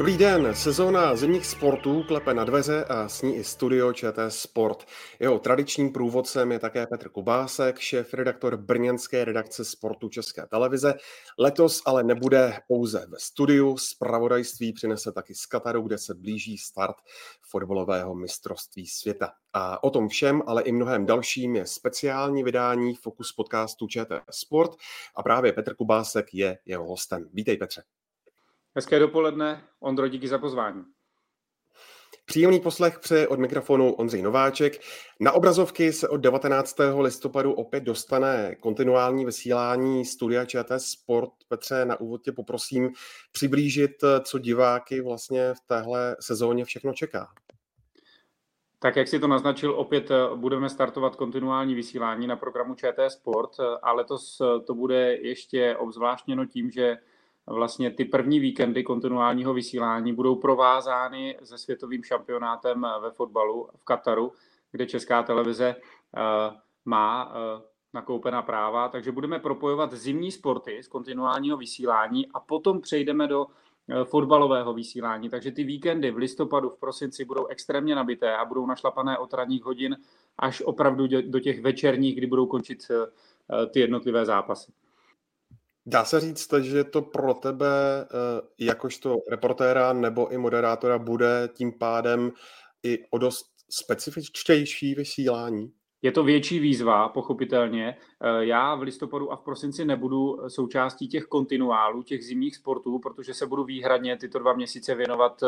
Dobrý den, sezóna zimních sportů klepe na dveře a s ní i studio ČT Sport. Jeho tradičním průvodcem je také Petr Kubásek, šéf-redaktor brněnské redakce sportu České televize. Letos ale nebude pouze ve studiu, zpravodajství přinese taky z Kataru, kde se blíží start fotbalového mistrovství světa. A o tom všem, ale i mnohem dalším je speciální vydání Focus podcastu ČT Sport a právě Petr Kubásek je jeho hostem. Vítej Petře. Hezké dopoledne, Ondro, díky za pozvání. Příjemný poslech přeje od mikrofonu Ondřej Nováček. Na obrazovky se od 19. listopadu opět dostane kontinuální vysílání studia ČT Sport. Petře, na úvod tě poprosím přiblížit, co diváky vlastně v téhle sezóně všechno čeká. Tak jak si to naznačil, opět budeme startovat kontinuální vysílání na programu ČT Sport a letos to bude ještě obzvláštněno tím, že vlastně ty první víkendy kontinuálního vysílání budou provázány se světovým šampionátem ve fotbalu v Kataru, kde Česká televize eh, má eh, nakoupená práva, takže budeme propojovat zimní sporty z kontinuálního vysílání a potom přejdeme do eh, fotbalového vysílání. Takže ty víkendy v listopadu, v prosinci budou extrémně nabité a budou našlapané od ranních hodin až opravdu do těch večerních, kdy budou končit ty jednotlivé zápasy. Dá se říct, že to pro tebe eh, jakožto reportéra nebo i moderátora bude tím pádem i o dost specifičtější vysílání? Je to větší výzva, pochopitelně. Eh, já v listopadu a v prosinci nebudu součástí těch kontinuálů, těch zimních sportů, protože se budu výhradně tyto dva měsíce věnovat eh,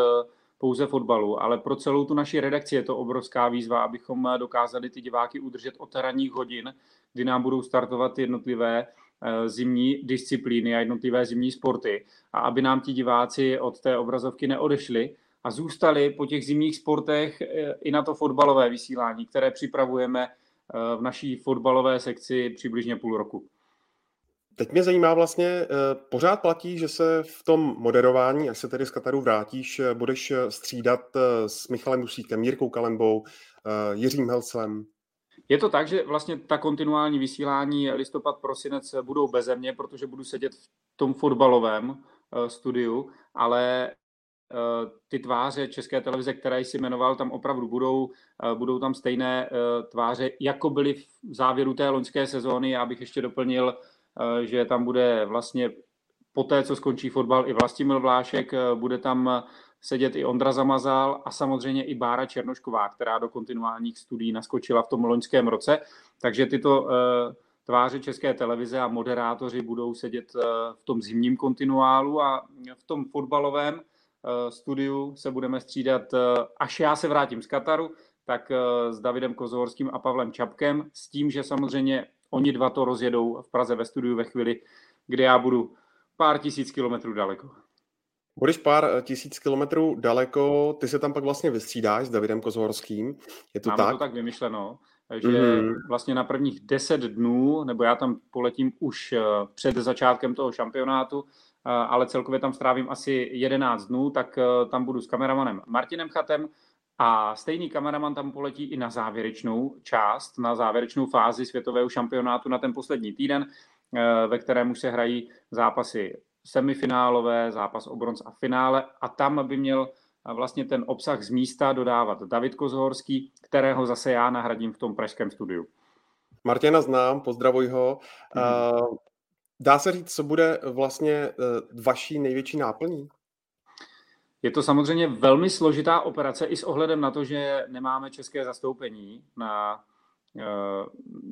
pouze fotbalu, ale pro celou tu naši redakci je to obrovská výzva, abychom dokázali ty diváky udržet od ranních hodin, kdy nám budou startovat jednotlivé Eh, zimní disciplíny a jednotlivé zimní sporty a aby nám ti diváci od té obrazovky neodešli a zůstali po těch zimních sportech eh, i na to fotbalové vysílání, které připravujeme eh, v naší fotbalové sekci přibližně půl roku. Teď mě zajímá vlastně, pořád platí, že se v tom moderování, až se tedy z Kataru vrátíš, budeš střídat s Michalem Dusíkem, Jirkou Kalembou, Jiřím Helclem? Je to tak, že vlastně ta kontinuální vysílání listopad, prosinec budou beze mě, protože budu sedět v tom fotbalovém uh, studiu, ale uh, ty tváře České televize, které jsi jmenoval, tam opravdu budou, budou tam stejné tváře, jako byly v závěru té loňské sezóny. Já bych ještě doplnil, že tam bude vlastně po té, co skončí fotbal, i Vlastimil Vlášek, bude tam sedět i Ondra Zamazal a samozřejmě i Bára Černošková, která do kontinuálních studií naskočila v tom loňském roce. Takže tyto eh, tváře České televize a moderátoři budou sedět eh, v tom zimním kontinuálu a v tom fotbalovém eh, studiu se budeme střídat, až já se vrátím z Kataru, tak s Davidem Kozorským a Pavlem Čapkem, s tím, že samozřejmě oni dva to rozjedou v Praze ve studiu ve chvíli, kdy já budu pár tisíc kilometrů daleko. Budeš pár eh, tisíc kilometrů daleko, ty se tam pak vlastně vystřídáš s Davidem Kozhorským. Je to Máme tak? to tak vymyšleno, že mm-hmm. vlastně na prvních deset dnů, nebo já tam poletím už eh, před začátkem toho šampionátu, eh, ale celkově tam strávím asi 11 dnů, tak tam budu s kameramanem Martinem Chatem a stejný kameraman tam poletí i na závěrečnou část, na závěrečnou fázi světového šampionátu na ten poslední týden, ve kterém už se hrají zápasy semifinálové, zápas o bronz a finále a tam by měl vlastně ten obsah z místa dodávat David Kozhorský, kterého zase já nahradím v tom pražském studiu. Martina znám, pozdravuj ho. Hmm. Dá se říct, co bude vlastně e, vaší největší náplní? Je to samozřejmě velmi složitá operace i s ohledem na to, že nemáme české zastoupení na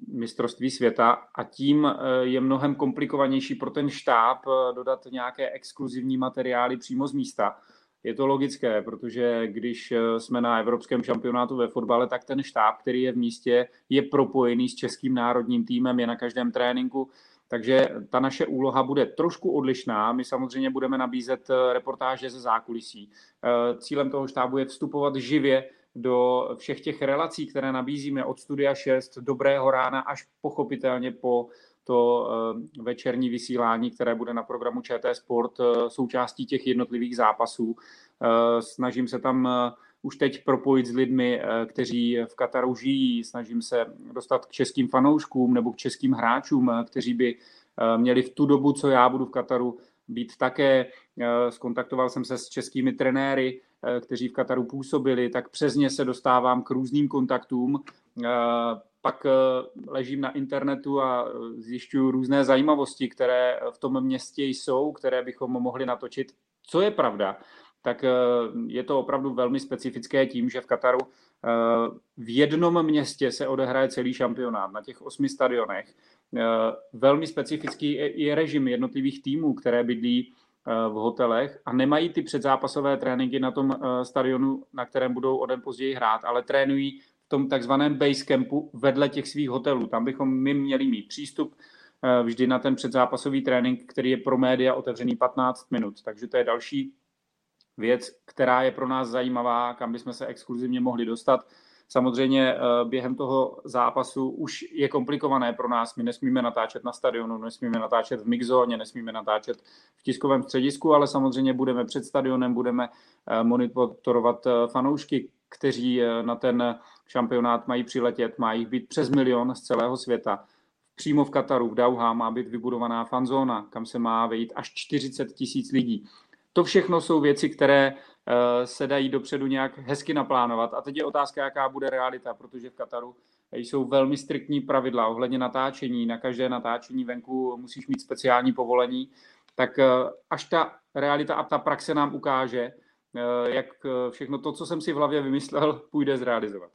mistrovství světa a tím eh, je mnohem komplikovanější pro ten štáb eh, dodat nějaké exkluzivní materiály přímo z místa. Je to logické, protože když jsme na evropském šampionátu ve fotbale, tak ten štáb, který je v místě, je propojený s českým národním týmem, je na každém tréninku, takže ta naše úloha bude trošku odlišná. My samozřejmě budeme nabízet reportáže ze zákulisí. Cílem toho štábu je vstupovat živě do všech těch relací, které nabízíme od Studia 6, dobrého rána až pochopitelně po to eh, večerní vysílání, které bude na programu ČT Sport eh, součástí těch jednotlivých zápasů. Eh, snažím se tam už teď propojit s lidmi, kteří v Kataru žijí, snažím se dostat k českým fanouškům nebo k českým hráčům, kteří by měli v tu dobu, co já budu v Kataru, být také skontaktoval jsem se s českými trenéry, kteří v Kataru působili, tak přes ně se dostávám k různým kontaktům. Pak ležím na internetu a zjišťuju různé zajímavosti, které v tom městě jsou, které bychom mohli natočit. Co je pravda, tak je to opravdu velmi specifické tím, že v Kataru v jednom městě se odehraje celý šampionát na těch osmi stadionech. Velmi specifický je režim jednotlivých týmů, které bydlí v hotelech a nemají ty předzápasové tréninky na tom stadionu, na kterém budou o den později hrát, ale trénují v tom takzvaném base campu vedle těch svých hotelů. Tam bychom my měli mít přístup vždy na ten předzápasový trénink, který je pro média otevřený 15 minut. Takže to je další věc, která je pro nás zajímavá, kam bychom se exkluzivně mohli dostat. Samozřejmě eh, během toho zápasu už je komplikované pro nás. My nesmíme natáčet na stadionu, nesmíme natáčet v mixzóně, nesmíme natáčet v tiskovém středisku, ale samozřejmě budeme před stadionem, budeme eh, monitorovat eh, fanoušky, kteří na ten šampionát mají přiletět. Má jich být přes milion z celého světa. Přímo v Kataru, v Dauha, má být vybudovaná fanzóna, kam se má vejít až 40 tisíc lidí. To všechno jsou věci, které se dají dopředu nějak hezky naplánovat. A teď je otázka, jaká bude realita, protože v Kataru jsou velmi striktní pravidla ohledně natáčení. Na každé natáčení venku musíš mít speciální povolení. Tak eh, až ta realita a ta praxe nám ukáže, eh, jak všechno to, co jsem si v hlavě vymyslel, půjde zrealizovat.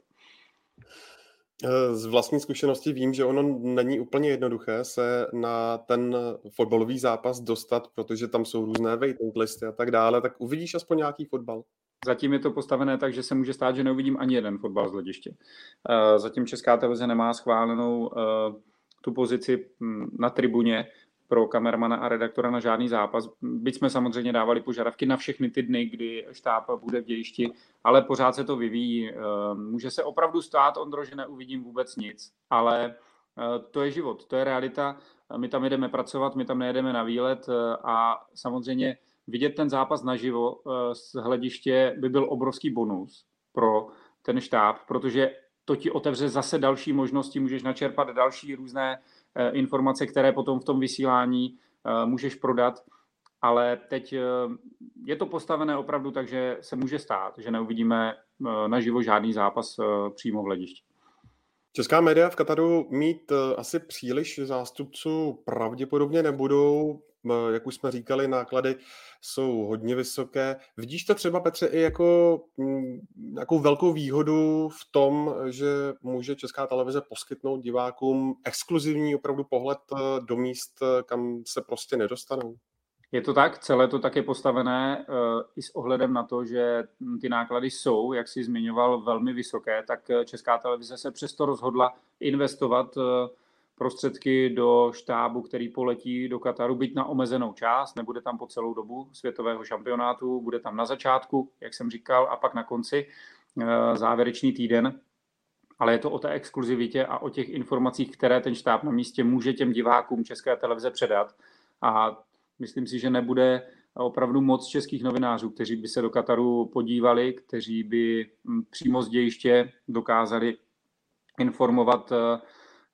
Z vlastní zkušenosti vím, že ono není úplně jednoduché se na ten fotbalový zápas dostat, protože tam jsou různé waiting listy a tak dále. Tak uvidíš aspoň nějaký fotbal? Zatím je to postavené tak, že se může stát, že neuvidím ani jeden fotbal z hlediště. Zatím Česká televize nemá schválenou tu pozici hm, na tribuně, pro kamermana a redaktora na žádný zápas. Byť jsme samozřejmě dávali požadavky na všechny ty dny, kdy štáb bude v dějišti, ale pořád se to vyvíjí. Eh, může se opravdu stát, Ondro, že neuvidím vůbec nic, ale eh, to je život, to je realita. My tam jdeme pracovat, my tam nejedeme na výlet eh, a samozřejmě vidět ten zápas naživo z hlediště by byl obrovský bonus pro ten štáb, protože to ti otevře zase další možnosti, můžeš načerpat další různé Eh, informace, které potom v tom vysílání eh, můžeš prodat, ale teď eh, je to postavené opravdu tak, že se může stát, že neuvidíme naživo žádný zápas přímo v hledišti. Česká média v Kataru mít asi příliš zástupců pravděpodobně nebudou, jak už jsme říkali, náklady jsou hodně vysoké. Vidíš to třeba, Petře, i jako nějakou velkou výhodu v tom, že může Česká televize poskytnout divákům exkluzivní opravdu pohled eh, do míst, eh, kam se prostě nedostanou? Je to tak, celé to tak je postavené uh, i s ohledem na to, že ty náklady jsou, jak jsi zmiňoval, velmi vysoké, tak Česká televize se přesto rozhodla investovat prostředky do štábu, který poletí do Kataru, byť na omezenou část, nebude tam po celou dobu světového šampionátu, bude tam na začátku, jak jsem říkal, a pak na konci eh, závěrečný týden. Ale je to o té exkluzivitě a o těch informacích, které ten štáb na místě může těm divákům České televize předat. A myslím si, že nebude opravdu moc českých novinářů, kteří by se do Kataru podívali, kteří by hm, přímo z dějiště dokázali informovat eh,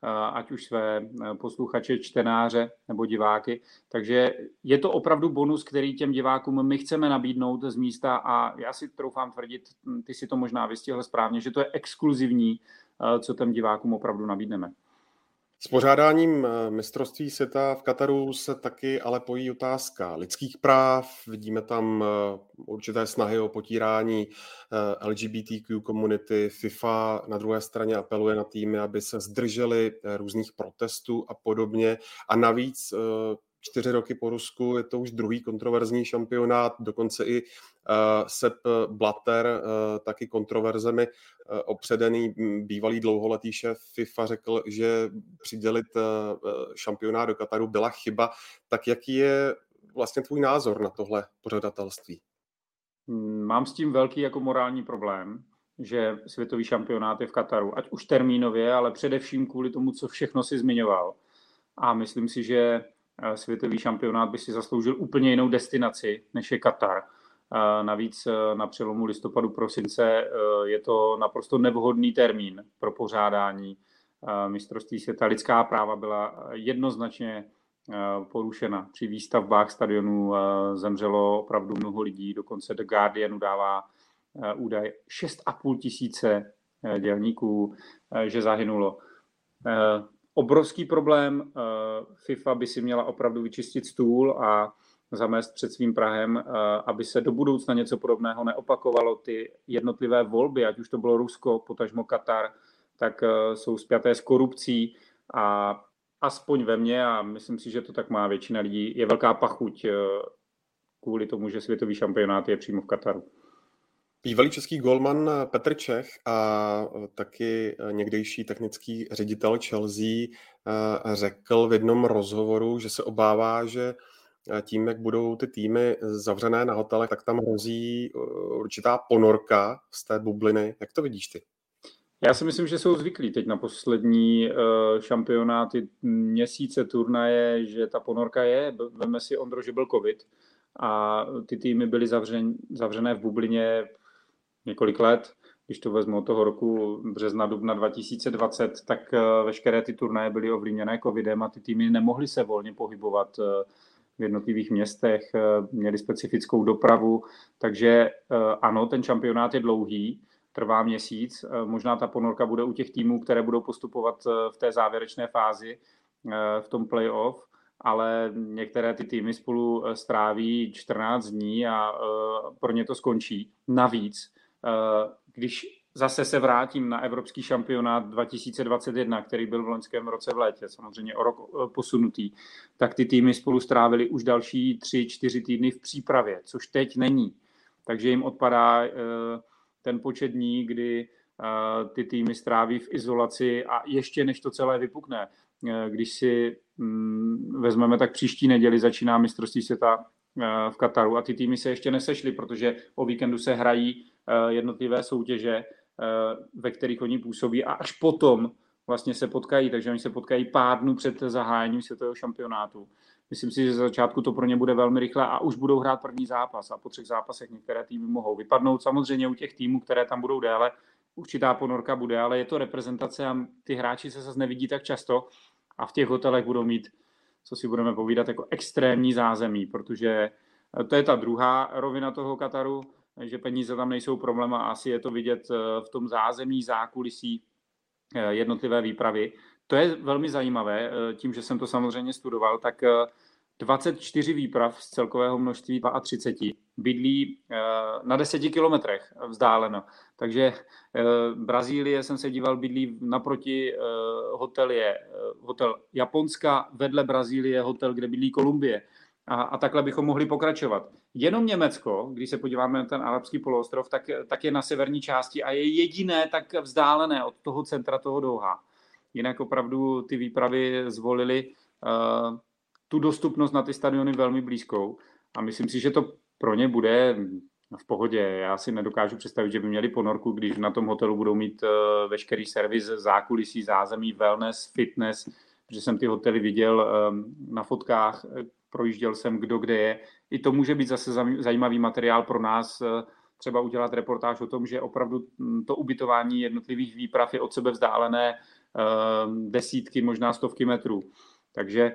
ať už své eh, posluchače, čtenáře nebo diváky. Takže je to opravdu bonus, který těm divákům my chceme nabídnout z místa a já si troufám tvrdit, ty si to možná vystihl správně, že to je exkluzivní, eh, co těm divákům opravdu nabídneme. S pořádáním eh, mistrovství světa v Kataru se taky ale pojí otázka lidských práv. Vidíme tam eh, určité snahy o potírání eh, LGBTQ komunity. FIFA na druhé straně apeluje na týmy, aby se zdrželi různých protestů a podobně. A navíc čtyři roky po Rusku, je to už druhý kontroverzní šampionát, dokonce i uh, Sepp Blatter, uh, taky kontroverzemi uh, opředený bývalý dlouholetý šéf FIFA řekl, že přidělit uh, šampionát do Kataru byla chyba. Tak jaký je vlastně tvůj názor na tohle pořadatelství? Mám s tím velký jako morální problém, že světový šampionát je v Kataru, ať už termínově, ale především kvůli tomu, co všechno si zmiňoval. A myslím si, že světový šampionát by si zasloužil úplně jinou destinaci, než je Katar. Navíc e, na přelomu listopadu prosince je to naprosto nevhodný termín pro pořádání mistrovství světa. Lidská práva byla jednoznačně porušena. Při výstavbách stadionů zemřelo opravdu mnoho lidí, dokonce The Guardianu dává údaj 6,5 tisíce dělníků, že zahynulo. Obrovský problém, FIFA by si měla opravdu vyčistit stůl a zamést před svým Prahem, aby se do budoucna něco podobného neopakovalo. Ty jednotlivé volby, ať už to bylo Rusko, potažmo Katar, tak jsou spjaté s korupcí a aspoň ve mně, a myslím si, že to tak má většina lidí, je velká pachuť kvůli tomu, že světový šampionát je přímo v Kataru. Bývalý český golman Petr Čech a taky někdejší technický ředitel Chelsea řekl v jednom rozhovoru, že se obává, že tím, jak budou ty týmy zavřené na hotelech, tak tam hrozí určitá ponorka z té bubliny. Jak to vidíš ty? Já si myslím, že jsou zvyklí teď na poslední šampionáty, měsíce, turnaje, že ta ponorka je. Veme si, Ondro, že byl covid a ty týmy byly zavřen, zavřené v bublině několik let. Když to vezmu od toho roku března, dubna 2020, tak uh, veškeré ty turnaje byly ovlivněné covidem a ty týmy nemohly se volně pohybovat uh, v jednotlivých městech, měli specifickou dopravu, takže ano, ten šampionát je dlouhý, trvá měsíc. Eh, možná ta ponorka bude u těch týmů, které budou postupovat eh, v té závěrečné fázi, eh, v tom playoff, ale některé ty týmy spolu stráví 14 dní a pro ně to skončí. Navíc, když zase se vrátím na Evropský šampionát 2021, který byl v loňském roce v létě, samozřejmě o rok posunutý, tak ty týmy spolu strávili už další tři, čtyři týdny v přípravě, což teď není. Takže jim odpadá ten počet dní, kdy eh, ty týmy stráví v izolaci a ještě než to celé vypukne. Eh, když si mm, vezmeme, tak příští neděli začíná mistrovství světa eh, v Kataru a ty týmy se ještě nesešly, protože o víkendu se hrají jednotlivé soutěže, ve kterých oni působí a až potom vlastně se potkají, takže oni se potkají pár dnů před zahájením světového šampionátu. Myslím si, že za začátku to pro ně bude velmi rychle a už budou hrát první zápas a po třech zápasech některé týmy mohou vypadnout. Samozřejmě u těch týmů, které tam budou déle, určitá ponorka bude, ale je to reprezentace a ty hráči se zase nevidí tak často a v těch hotelech budou mít, co si budeme povídat, jako extrémní zázemí, protože to je ta druhá rovina toho Kataru, že peníze tam nejsou problém a asi je to vidět eh, v tom zázemí, zákulisí eh, jednotlivé výpravy. To je velmi zajímavé, eh, tím, že jsem to samozřejmě studoval, tak 24 výprav z celkového množství 32 bydlí eh, na 10 kilometrech vzdáleno. Takže eh, Brazílie jsem se díval, bydlí naproti eh, hotel je hotel Japonska, vedle Brazílie hotel, kde bydlí Kolumbie. A, a takhle bychom mohli pokračovat. Jenom Německo, když se podíváme na ten arabský poloostrov, tak, tak je na severní části a je jediné tak vzdálené od toho centra toho Doha. Jinak opravdu ty výpravy zvolili uh, tu dostupnost na ty stadiony velmi blízkou a myslím si, že to pro ně bude v pohodě. Já si nedokážu představit, že by měli ponorku, když na tom hotelu budou mít uh, veškerý servis, zákulisí, zázemí, wellness, fitness, že jsem ty hotely viděl um, na fotkách, projížděl jsem kdo kde je. I to může být zase zajímavý materiál pro nás, uh, třeba udělat reportáž o tom, že opravdu hm, to ubytování jednotlivých výprav je od sebe vzdálené uh, desítky, možná stovky metrů. Takže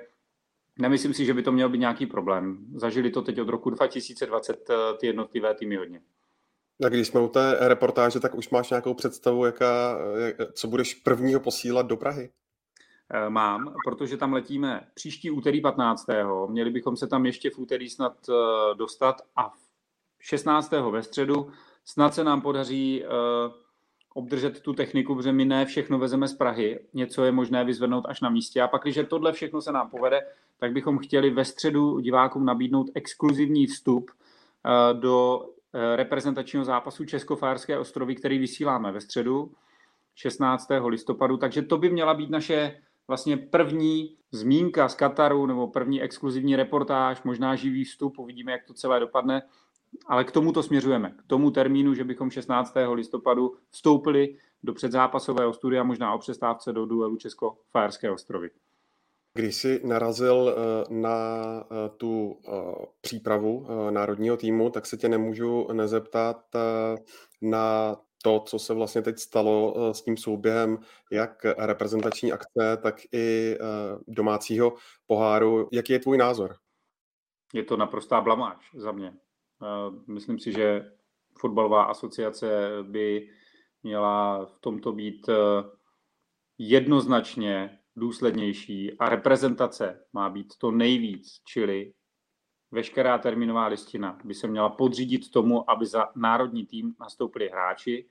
Nemyslím si, že by to měl být nějaký problém. Zažili to teď od roku 2020 eh, ty jednotlivé týmy hodně. A když jsme u té reportáže, tak už máš nějakou představu, jaká, co budeš prvního posílat do Prahy? Eh, mám, protože tam letíme příští úterý 15. Měli bychom se tam ještě v úterý snad eh, dostat a 16. ve středu snad se nám podaří obdržet tu techniku, protože my ne všechno vezeme z Prahy, něco je možné vyzvednout až na místě. A pak, když tohle všechno se nám povede, tak bychom chtěli ve středu divákům nabídnout exkluzivní vstup eh, do eh, reprezentačního zápasu Česko-Fárské ostrovy, který vysíláme ve středu 16. listopadu. Takže to by měla být naše vlastně první zmínka z Kataru nebo první exkluzivní reportáž, možná živý vstup, uvidíme, jak to celé dopadne ale k tomu to směřujeme. K tomu termínu, že bychom 16. listopadu vstoupili do předzápasového studia, možná o přestávce do duelu Česko-Fajerské ostrovy. Když jsi narazil eh, na eh, tu eh, přípravu národního týmu, tak se tě nemůžu nezeptat na to, co se vlastně teď stalo s tím souběhem jak reprezentační akce, tak i domácího poháru. Jaký je tvůj názor? Je to naprostá blamáž za mě. Myslím si, že fotbalová asociace by měla v tomto být jednoznačně důslednější a reprezentace má být to nejvíc, čili veškerá termínová listina by se měla podřídit tomu, aby za národní tým nastoupili hráči,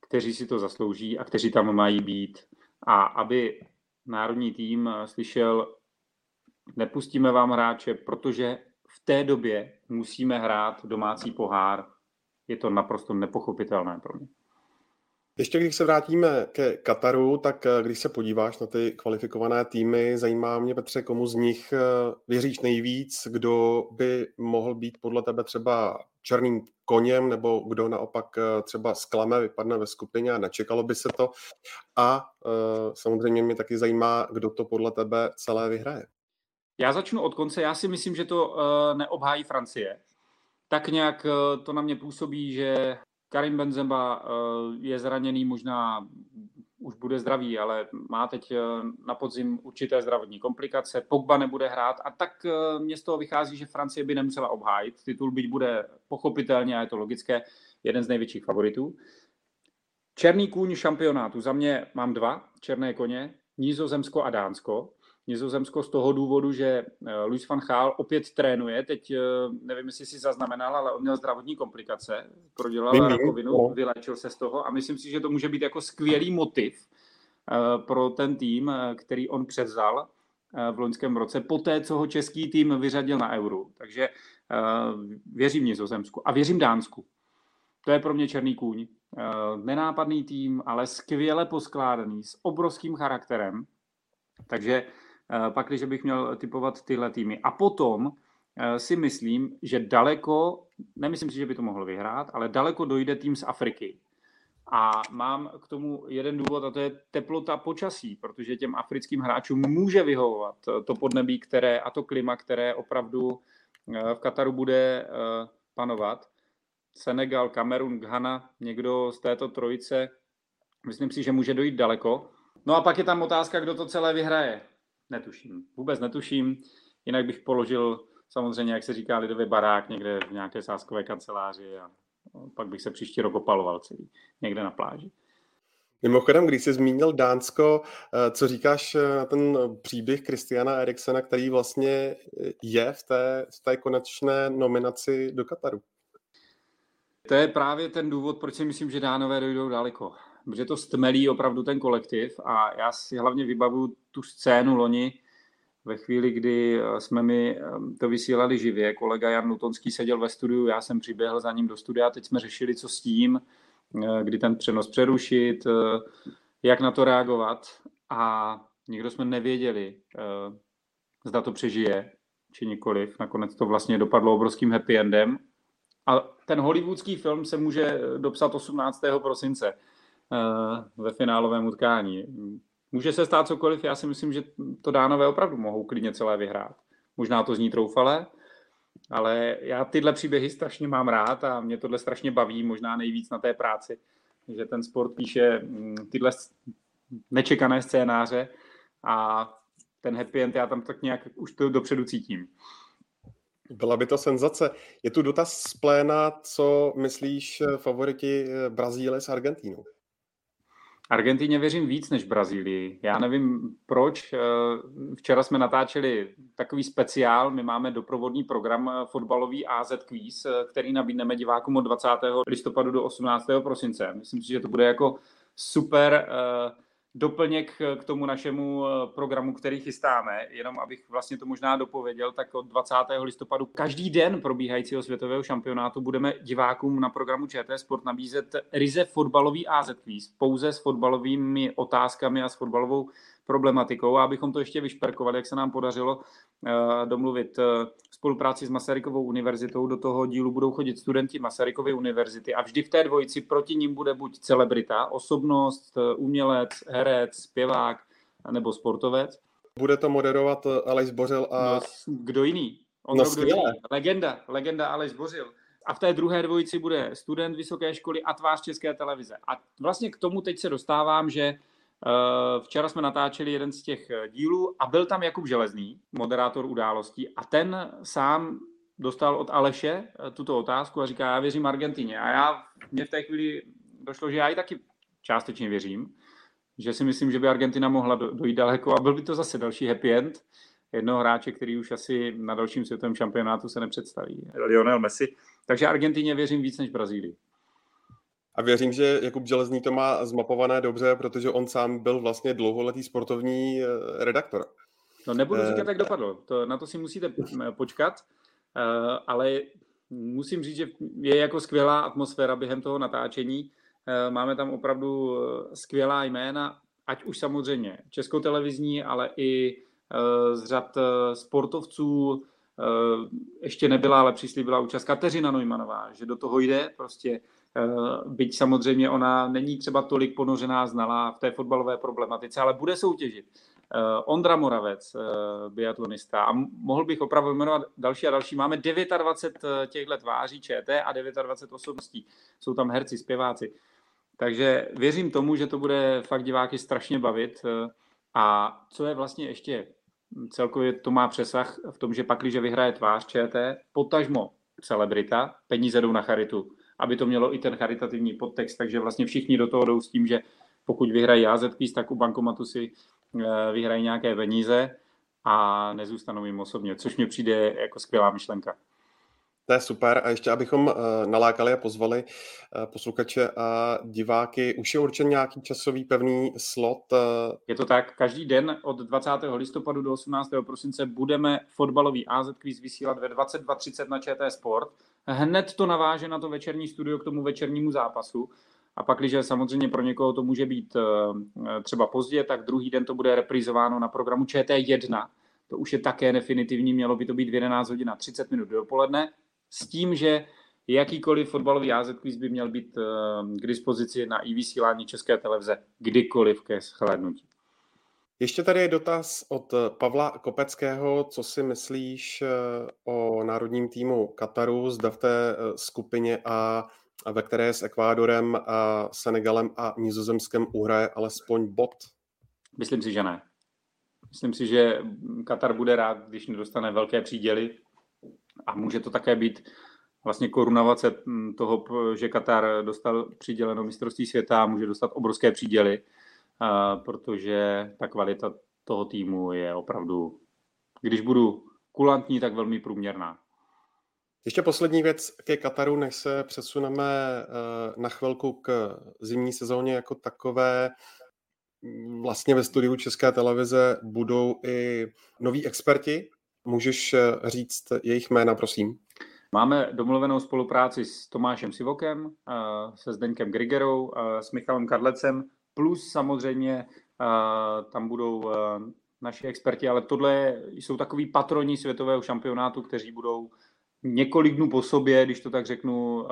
kteří si to zaslouží a kteří tam mají být. A aby národní tým slyšel, nepustíme vám hráče, protože v té době musíme hrát domácí pohár. Je to naprosto nepochopitelné pro mě. Ještě když se vrátíme ke Kataru, tak eh, když se podíváš na ty kvalifikované týmy, zajímá mě, Petře, komu z nich eh, věříš nejvíc, kdo by mohl být podle tebe třeba černým koněm, nebo kdo naopak eh, třeba sklame, vypadne ve skupině a nečekalo by se to. A samozřejmě mě taky zajímá, kdo to podle tebe celé vyhraje. Já začnu od konce. Já si myslím, že to neobhájí Francie. Tak nějak to na mě působí, že Karim Benzema eh, je zraněný, možná už bude zdravý, ale má teď eh, na podzim určité zdravotní komplikace. Pogba nebude hrát a tak eh, mě z toho vychází, že Francie by nemusela obhájit. Titul byť bude pochopitelně, a je to logické, jeden z největších favoritů. Černý kůň šampionátu. Za mě mám dva černé koně, Nízozemsko a Dánsko. Nizozemsko z toho důvodu, že eh, Luis van Gaal opět trénuje. Teď eh, nevím, jestli si zaznamenal, ale on měl zdravotní komplikace, prodělal rakovinu, no. vyléčil se z toho a myslím si, že to může být jako skvělý motiv eh, pro ten tým, který on převzal v loňském roce, po té, co ho český tým vyřadil na euro. Takže věřím Nizozemsku a věřím Dánsku. To je pro mě černý kůň. Nenápadný tým, ale skvěle poskládaný, s obrovským charakterem. Takže pak, když bych měl typovat tyhle týmy. A potom eh, si myslím, že daleko, nemyslím si, že by to mohl vyhrát, ale daleko dojde tým z Afriky. A mám k tomu jeden důvod, a to je teplota počasí, protože těm africkým hráčům může vyhovovat to podnebí, které a to klima, které opravdu eh, v Kataru bude panovat. Senegal, Kamerun, Ghana, někdo z této trojice, myslím si, že může dojít daleko. No a pak je tam otázka, kdo to celé vyhraje. Netuším. Vůbec netuším. Jinak bych položil samozřejmě, jak se říká, lidový barák někde v nějaké sáskové kanceláři a pak bych se příští rok opaloval celý někde na pláži. Mimochodem, když jsi zmínil Dánsko, eh, co říkáš eh, na ten příběh Kristiana Eriksena, který vlastně eh, je v té, v té konečné nominaci do Kataru? To je právě ten důvod, proč si myslím, že Dánové dojdou daleko protože to stmelí opravdu ten kolektiv a já si hlavně vybavuju tu scénu loni, ve chvíli, kdy eh, jsme mi eh, to vysílali živě, kolega Jan Nutonský seděl ve studiu, já jsem přiběhl za ním do studia, teď jsme řešili, co s tím, eh, kdy ten přenos přerušit, jak na to reagovat a nikdo jsme nevěděli, zda to přežije, či nikoliv. Nakonec to vlastně dopadlo obrovským happy endem. A ten hollywoodský film se může dopsat 18. prosince. Eh, ve finálovém utkání. Může se stát cokoliv, já si myslím, že to dánové opravdu mohou klidně celé vyhrát. Možná to zní troufale, ale já tyhle příběhy strašně mám rád a mě tohle strašně baví, možná nejvíc na té práci, že ten sport píše mm, tyhle nečekané scénáře a ten happy end já tam tak nějak už to dopředu cítím. Byla by to senzace. Je tu dotaz z pléna, co myslíš eh, favoriti eh, Brazílie s Argentínou? Argentíně věřím víc než Brazílii. Já nevím proč. Eh, včera jsme natáčeli takový speciál. My máme doprovodný program eh, fotbalový AZ Quiz, eh, který nabídneme divákům od 20. listopadu do 18. prosince. Myslím si, že to bude jako super doplněk k tomu našemu eh, programu, který chystáme, jenom abych vlastně to možná dopověděl, tak od 20. listopadu každý den probíhajícího světového šampionátu budeme divákům na programu ČT Sport nabízet ryze fotbalový AZ quiz, pouze s fotbalovými otázkami a s fotbalovou problematikou. A abychom to ještě vyšperkovali, jak se nám podařilo uh, domluvit spolupráci s Masarykovou univerzitou, do toho dílu budou chodit studenti Masarykovy univerzity a vždy v té dvojici proti ním bude buď celebrita, osobnost, umělec, herec, zpěvák nebo sportovec. Bude to moderovat Aleš Bořil a... No, kdo jiný? On no, kdo jiný? Legenda, legenda Aleš Bořil. a v té druhé dvojici bude student vysoké školy a tvář české televize. A vlastně k tomu teď se dostávám, že eh, včera jsme natáčeli jeden z těch dílů a byl tam Jakub Železný, moderátor událostí a ten sám dostal od Aleše tuto otázku a říká, já věřím Argentině. A já, mě v té chvíli došlo, že já ji taky částečně věřím, že si myslím, že by Argentina mohla dojít daleko a byl by to zase další happy end jednoho hráče, který už asi na dalším světovém šampionátu se nepředstaví. Lionel Messi. Takže Argentině věřím víc než Brazílii. A věřím, že Jakub Železný to má zmapované dobře, protože on sám byl vlastně dlouholetý sportovní eh, redaktor. No nebudu eh, říkat, jak dopadlo. To, na to si musíte počkat, eh, ale musím říct, že je jako skvělá atmosféra během toho natáčení. Máme tam opravdu skvělá jména, ať už samozřejmě českou televizní, ale i z řad sportovců, ještě nebyla, ale přislíbila účast Kateřina Neumannová, že do toho jde prostě, byť samozřejmě ona není třeba tolik ponořená, znalá v té fotbalové problematice, ale bude soutěžit. Ondra Moravec, biatlonista. A mohl bych opravdu jmenovat další a další. Máme 29 těchto tváří ČT a 29 osobností. Jsou tam herci, zpěváci. Takže věřím tomu, že to bude fakt diváky strašně bavit. A co je vlastně ještě celkově to má přesah v tom, že pak, když vyhraje tvář ČT, potažmo celebrita, peníze jdou na charitu, aby to mělo i ten charitativní podtext, takže vlastně všichni do toho jdou s tím, že pokud vyhrají AZ tak u bankomatu si eh, vyhrají nějaké peníze a nezůstanou jim osobně, což mi přijde jako skvělá myšlenka. To je super. A ještě, abychom uh, nalákali a pozvali uh, posluchače a diváky, už je určen nějaký časový pevný slot? Uh... Je to tak. Každý den od 20. listopadu do 18. prosince budeme fotbalový AZ Quiz vysílat ve 22.30 na ČT Sport. Hned to naváže na to večerní studio k tomu večernímu zápasu. A pak, když samozřejmě pro někoho to může být třeba pozdě, tak druhý den to bude reprizováno na programu ČT1. To už je také definitivní, mělo by to být v 11 hodin a 30 minut dopoledne s tím, že jakýkoliv fotbalový AZ quiz by měl být eh, k dispozici na i vysílání České televize kdykoliv ke shlédnutí. Ještě tady je dotaz od Pavla Kopeckého. Co si myslíš eh, o národním týmu Kataru, zda v té eh, skupině A, ve které s Ekvádorem, a Senegalem a Nizozemskem uhraje alespoň bod? Myslím si, že ne. Myslím si, že Katar bude rád, když nedostane velké příděly, a může to také být vlastně korunovace hm, toho, že Katar dostal přiděleno mistrovství světa a může dostat obrovské příděly, protože ta kvalita toho týmu je opravdu, když budu kulantní, tak velmi průměrná. Ještě poslední věc ke Kataru, než se přesuneme eh, na chvilku k zimní sezóně jako takové. Vlastně ve studiu České televize budou i noví experti Můžeš eh, říct jejich jména, prosím? Máme domluvenou spolupráci s Tomášem Sivokem, eh, se Zdeňkem Grigerou, eh, s Michalem Kadlecem, plus samozřejmě tam budou naši experti, ale tohle jsou takový patroni světového šampionátu, kteří budou několik dnů po sobě, když to tak řeknu,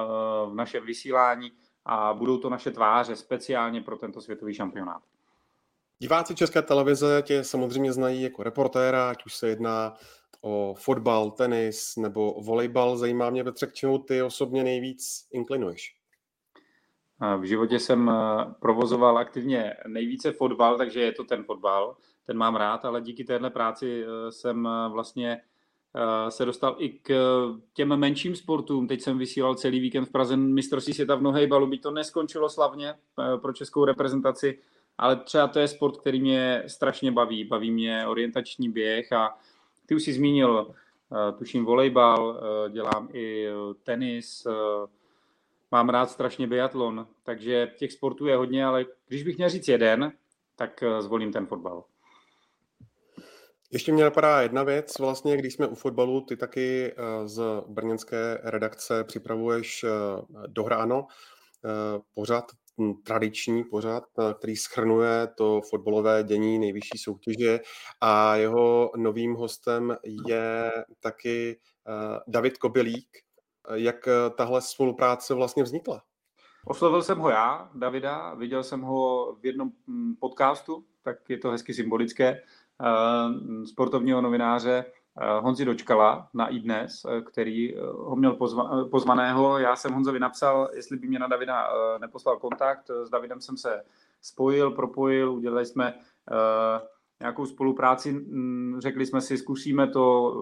v našem vysílání a budou to naše tváře speciálně pro tento světový šampionát. Diváci České televize tě samozřejmě znají jako reportéra, ať už se jedná o fotbal, tenis nebo volejbal. Zajímá mě, Petře, k čemu ty osobně nejvíc inklinuješ? V životě jsem eh, provozoval aktivně nejvíce fotbal, takže je to ten fotbal, ten mám rád, ale díky téhle práci eh, jsem eh, vlastně se dostal i k těm menším sportům. Teď jsem vysílal celý víkend v Praze mistrovství světa v nohejbalu, by to neskončilo slavně pro českou reprezentaci, ale třeba to je sport, který mě strašně baví. Baví mě orientační běh a ty už jsi zmínil, uh, tuším volejbal, uh, dělám i uh, tenis, mám rád strašně biatlon, takže těch sportů je hodně, ale když bych měl říct jeden, tak zvolím ten fotbal. Ještě mě napadá jedna věc, vlastně, když jsme u fotbalu, ty taky z brněnské redakce připravuješ dohráno pořád tradiční pořad, eh, který schrnuje to fotbalové dění nejvyšší soutěže a jeho novým hostem je taky eh, David Kobylík. Jak eh, tahle spolupráce vlastně vznikla? Oslovil jsem ho já, Davida, viděl jsem ho v jednom hm, podcastu, tak je to hezky symbolické, sportovního novináře Honzi Dočkala na iDnes, který ho měl pozva, pozvaného. Já jsem Honzovi napsal, jestli by mě na Davida neposlal kontakt. S Davidem jsem se spojil, propojil, udělali jsme nějakou spolupráci, mm, řekli jsme si, zkusíme to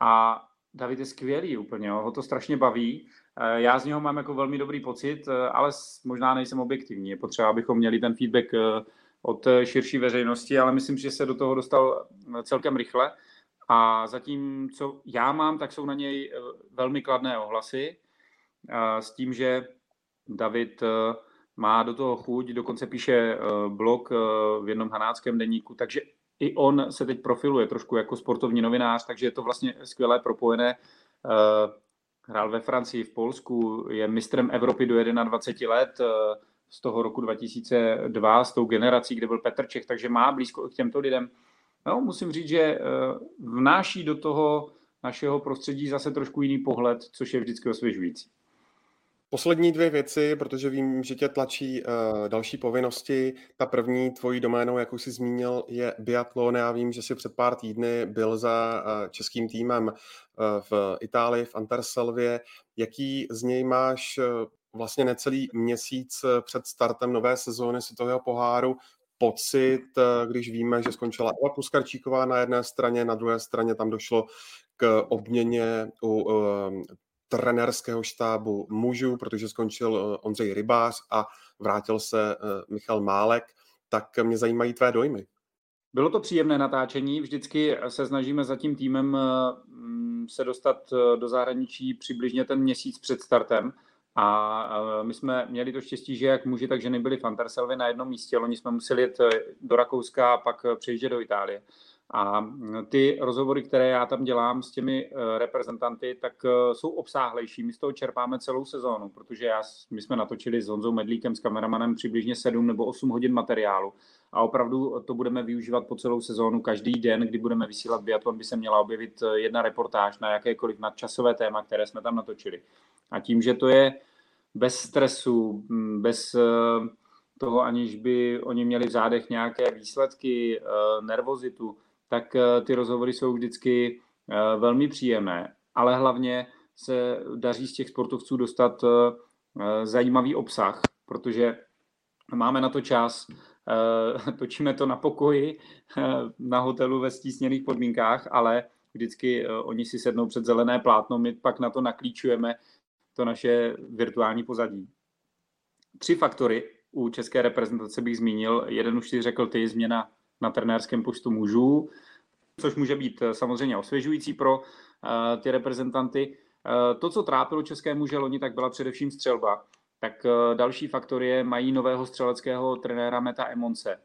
a David je skvělý úplně, ho to strašně baví. Eh, já z něho mám jako velmi dobrý pocit, eh, ale možná nejsem objektivní. Je potřeba, abychom měli ten feedback eh, od širší veřejnosti, ale myslím, že se do toho dostal celkem rychle. A zatím, co já mám, tak jsou na něj velmi kladné ohlasy s tím, že David má do toho chuť, dokonce píše blog v jednom hanáckém deníku, takže i on se teď profiluje trošku jako sportovní novinář, takže je to vlastně skvělé propojené. Eh, hrál ve Francii, v Polsku, je mistrem Evropy do 21 let, eh, z toho roku 2002, s tou generací, kde byl Petr Čech, takže má blízko k těmto lidem. No, musím říct, že eh, vnáší do toho našeho prostředí zase trošku jiný pohled, což je vždycky osvěžující. Poslední dvě věci, protože vím, že tě tlačí uh, další povinnosti. Ta první tvojí doménou, jak už jsi zmínil, je biatlon. Já vím, že jsi před pár týdny byl za uh, českým týmem uh, v Itálii, v Anterselvě. Jaký z něj máš uh, vlastně necelý měsíc před startem nové sezóny světového poháru pocit, když víme, že skončila Eva Puskarčíková na jedné straně, na druhé straně tam došlo k obměně u trenérského štábu mužů, protože skončil eh, Ondřej Rybář a vrátil se eh, Michal Málek, tak mě zajímají tvé dojmy. Bylo to příjemné natáčení, vždycky se snažíme za tím týmem mm, se dostat eh, do zahraničí přibližně ten měsíc před startem a my jsme měli to štěstí, že jak muži, tak ženy byli v Antarselvě na jednom místě. Loni jsme museli jet do Rakouska a pak přejít do Itálie. A ty rozhovory, které já tam dělám s těmi eh, reprezentanty, tak eh, jsou obsáhlejší. My z toho čerpáme celou sezónu, protože já, my jsme natočili s Honzou Medlíkem, s kameramanem přibližně 7 nebo 8 hodin materiálu. A opravdu to budeme využívat po celou sezónu. Každý den, kdy budeme vysílat biatlon, by se měla objevit eh, jedna reportáž na jakékoliv nadčasové téma, které jsme tam natočili. A tím, že to je bez stresu, bez toho, aniž by oni měli v zádech nějaké výsledky, nervozitu, tak eh, ty rozhovory jsou vždycky eh, velmi příjemné, ale hlavně se daří z těch sportovců dostat eh, zajímavý obsah, protože máme na to čas, točíme to na pokoji, na hotelu ve stísněných podmínkách, ale vždycky oni si sednou před zelené plátno, my pak na to naklíčujeme to naše virtuální pozadí. Tři faktory u české reprezentace bych zmínil. Jeden už si řekl ty, změna na trenérském postu mužů, což může být eh, samozřejmě osvěžující pro uh, ty reprezentanty. Uh, to, co trápilo české muže loni, tak byla především střelba. Tak další faktor je, mají nového střeleckého trenéra Meta Emonce,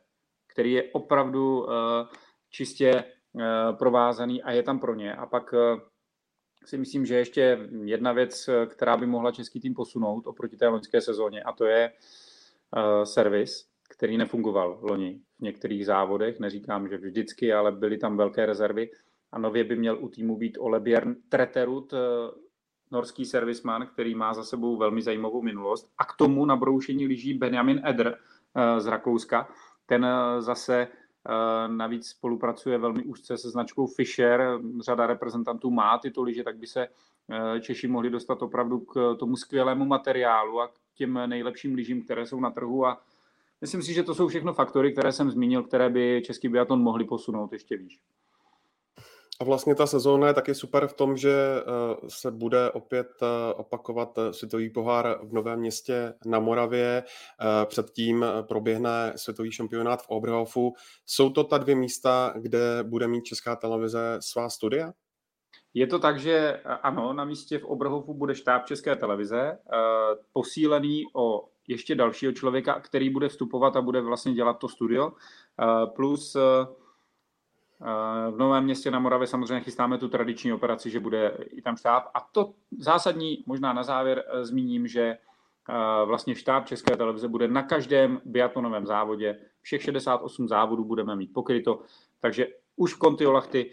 který je opravdu čistě provázaný a je tam pro ně. A pak si myslím, že ještě jedna věc, která by mohla český tým posunout oproti té loňské sezóně, a to je servis který nefungoval loni v některých závodech. Neříkám, že vždycky, ale byly tam velké rezervy. A nově by měl u týmu být Ole Björn Treterud, eh, norský servisman, který má za sebou velmi zajímavou minulost. A k tomu na broušení lyží Benjamin Eder eh, z Rakouska. Ten zase navíc spolupracuje velmi úzce se značkou Fischer. Řada reprezentantů má tyto lyže, tak by se Češi mohli dostat opravdu k tomu skvělému materiálu a k těm nejlepším lyžím, které jsou na trhu a Myslím si, že to jsou všechno faktory, které jsem zmínil, které by český biatlon mohli posunout ještě výš. A vlastně ta sezóna je taky super v tom, že eh, se bude opět eh, opakovat eh, světový pohár v Novém městě na Moravě. Předtím proběhne světový šampionát v Oberhofu. Jsou to ta dvě místa, kde bude mít Česká televize svá studia? Je to tak, že ano, na místě v Oberhofu bude štáb České televize, posílený o ještě dalšího člověka, který bude vstupovat a bude vlastně dělat to studio. Plus v Novém městě na Moravě samozřejmě chystáme tu tradiční operaci, že bude i tam štáb. A to zásadní, možná na závěr eh, zmíním, že vlastně štáb České televize bude na každém biatlonovém závodě. Všech 68 závodů budeme mít pokryto, takže už v Kontiolachty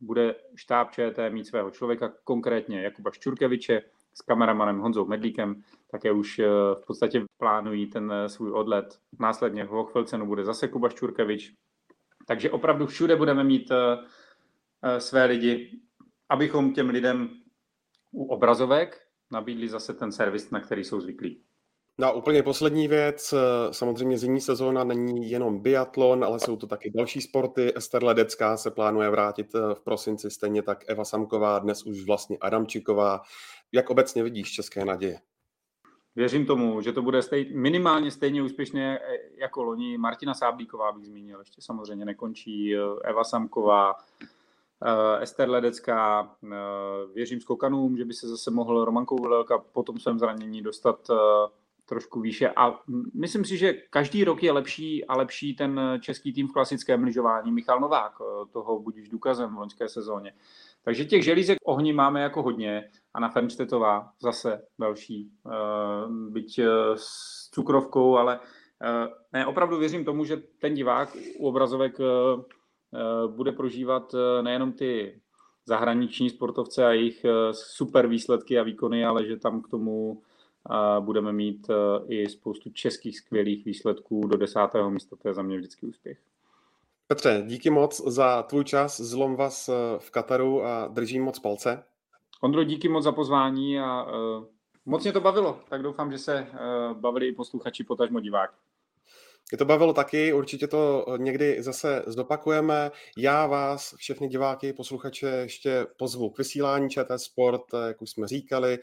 bude štáb ČT mít svého člověka, konkrétně Jakuba Ščurkeviče, s kameramanem Honzou Medlíkem, také už eh, v podstatě plánují ten eh, svůj odlet. Následně v Hochfelcenu bude zase Kuba Ščurkevič. Takže opravdu všude budeme mít eh, své lidi, abychom těm lidem u obrazovek nabídli zase ten servis, na který jsou zvyklí. No a úplně poslední věc, samozřejmě zimní sezóna není jenom biatlon, ale jsou to taky další sporty. Ester Ledecká se plánuje vrátit v prosinci, stejně tak Eva Samková, dnes už vlastně Adamčiková. Jak obecně vidíš české naděje? Věřím tomu, že to bude stej, minimálně stejně úspěšně jako loni. Martina Sáblíková bych zmínil, ještě samozřejmě nekončí. Eva Samková, eh, Ester Ledecká, věřím skokanům, že by se zase mohl Roman Kouvelka po tom svém zranění dostat trošku výše. A myslím si, že každý rok je lepší a lepší ten český tým v klasickém lyžování. Michal Novák, toho budíš důkazem v loňské sezóně. Takže těch želízek ohni máme jako hodně a na Fernštetová zase další, uh, byť uh, s cukrovkou, ale uh, ne, opravdu věřím tomu, že ten divák u obrazovek bude prožívat nejenom ty zahraniční sportovce a jejich super výsledky a výkony, ale že tam k tomu budeme mít i spoustu českých skvělých výsledků do desátého místa, to je za mě vždycky úspěch. Petře, díky moc za tvůj čas, zlom vás v Kataru a držím moc palce. Ondro, díky moc za pozvání a uh, moc mě to bavilo, tak doufám, že se uh, bavili i posluchači, potažmo divák. Mě to bavilo taky, určitě to někdy zase zopakujeme. Já vás, všechny diváky, posluchače, ještě pozvu k vysílání ČT Sport, jak už jsme říkali.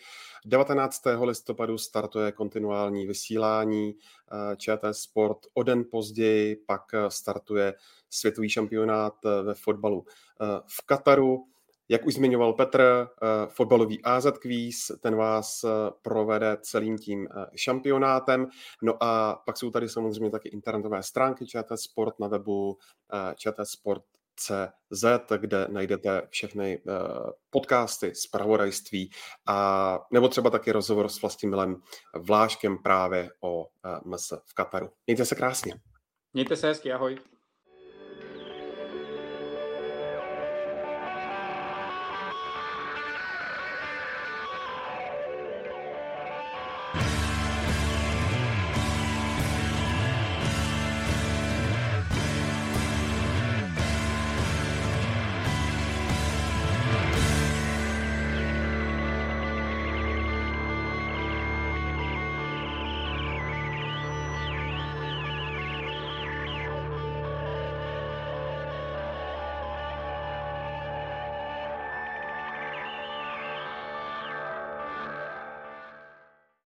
19. listopadu startuje kontinuální vysílání eh, ČT Sport. O den později pak startuje světový šampionát ve fotbalu v Kataru. Jak už zmiňoval Petr, eh, fotbalový AZ Quiz, ten vás eh, provede celým tím eh, šampionátem. No a pak jsou tady samozřejmě taky internetové stránky ČT Sport na webu ČT Sport CZ, kde najdete všechny podcasty z pravodajství a nebo třeba taky rozhovor s Vlastimilem Vláškem právě o MS v Kataru. Mějte se krásně. Mějte se hezky, ahoj.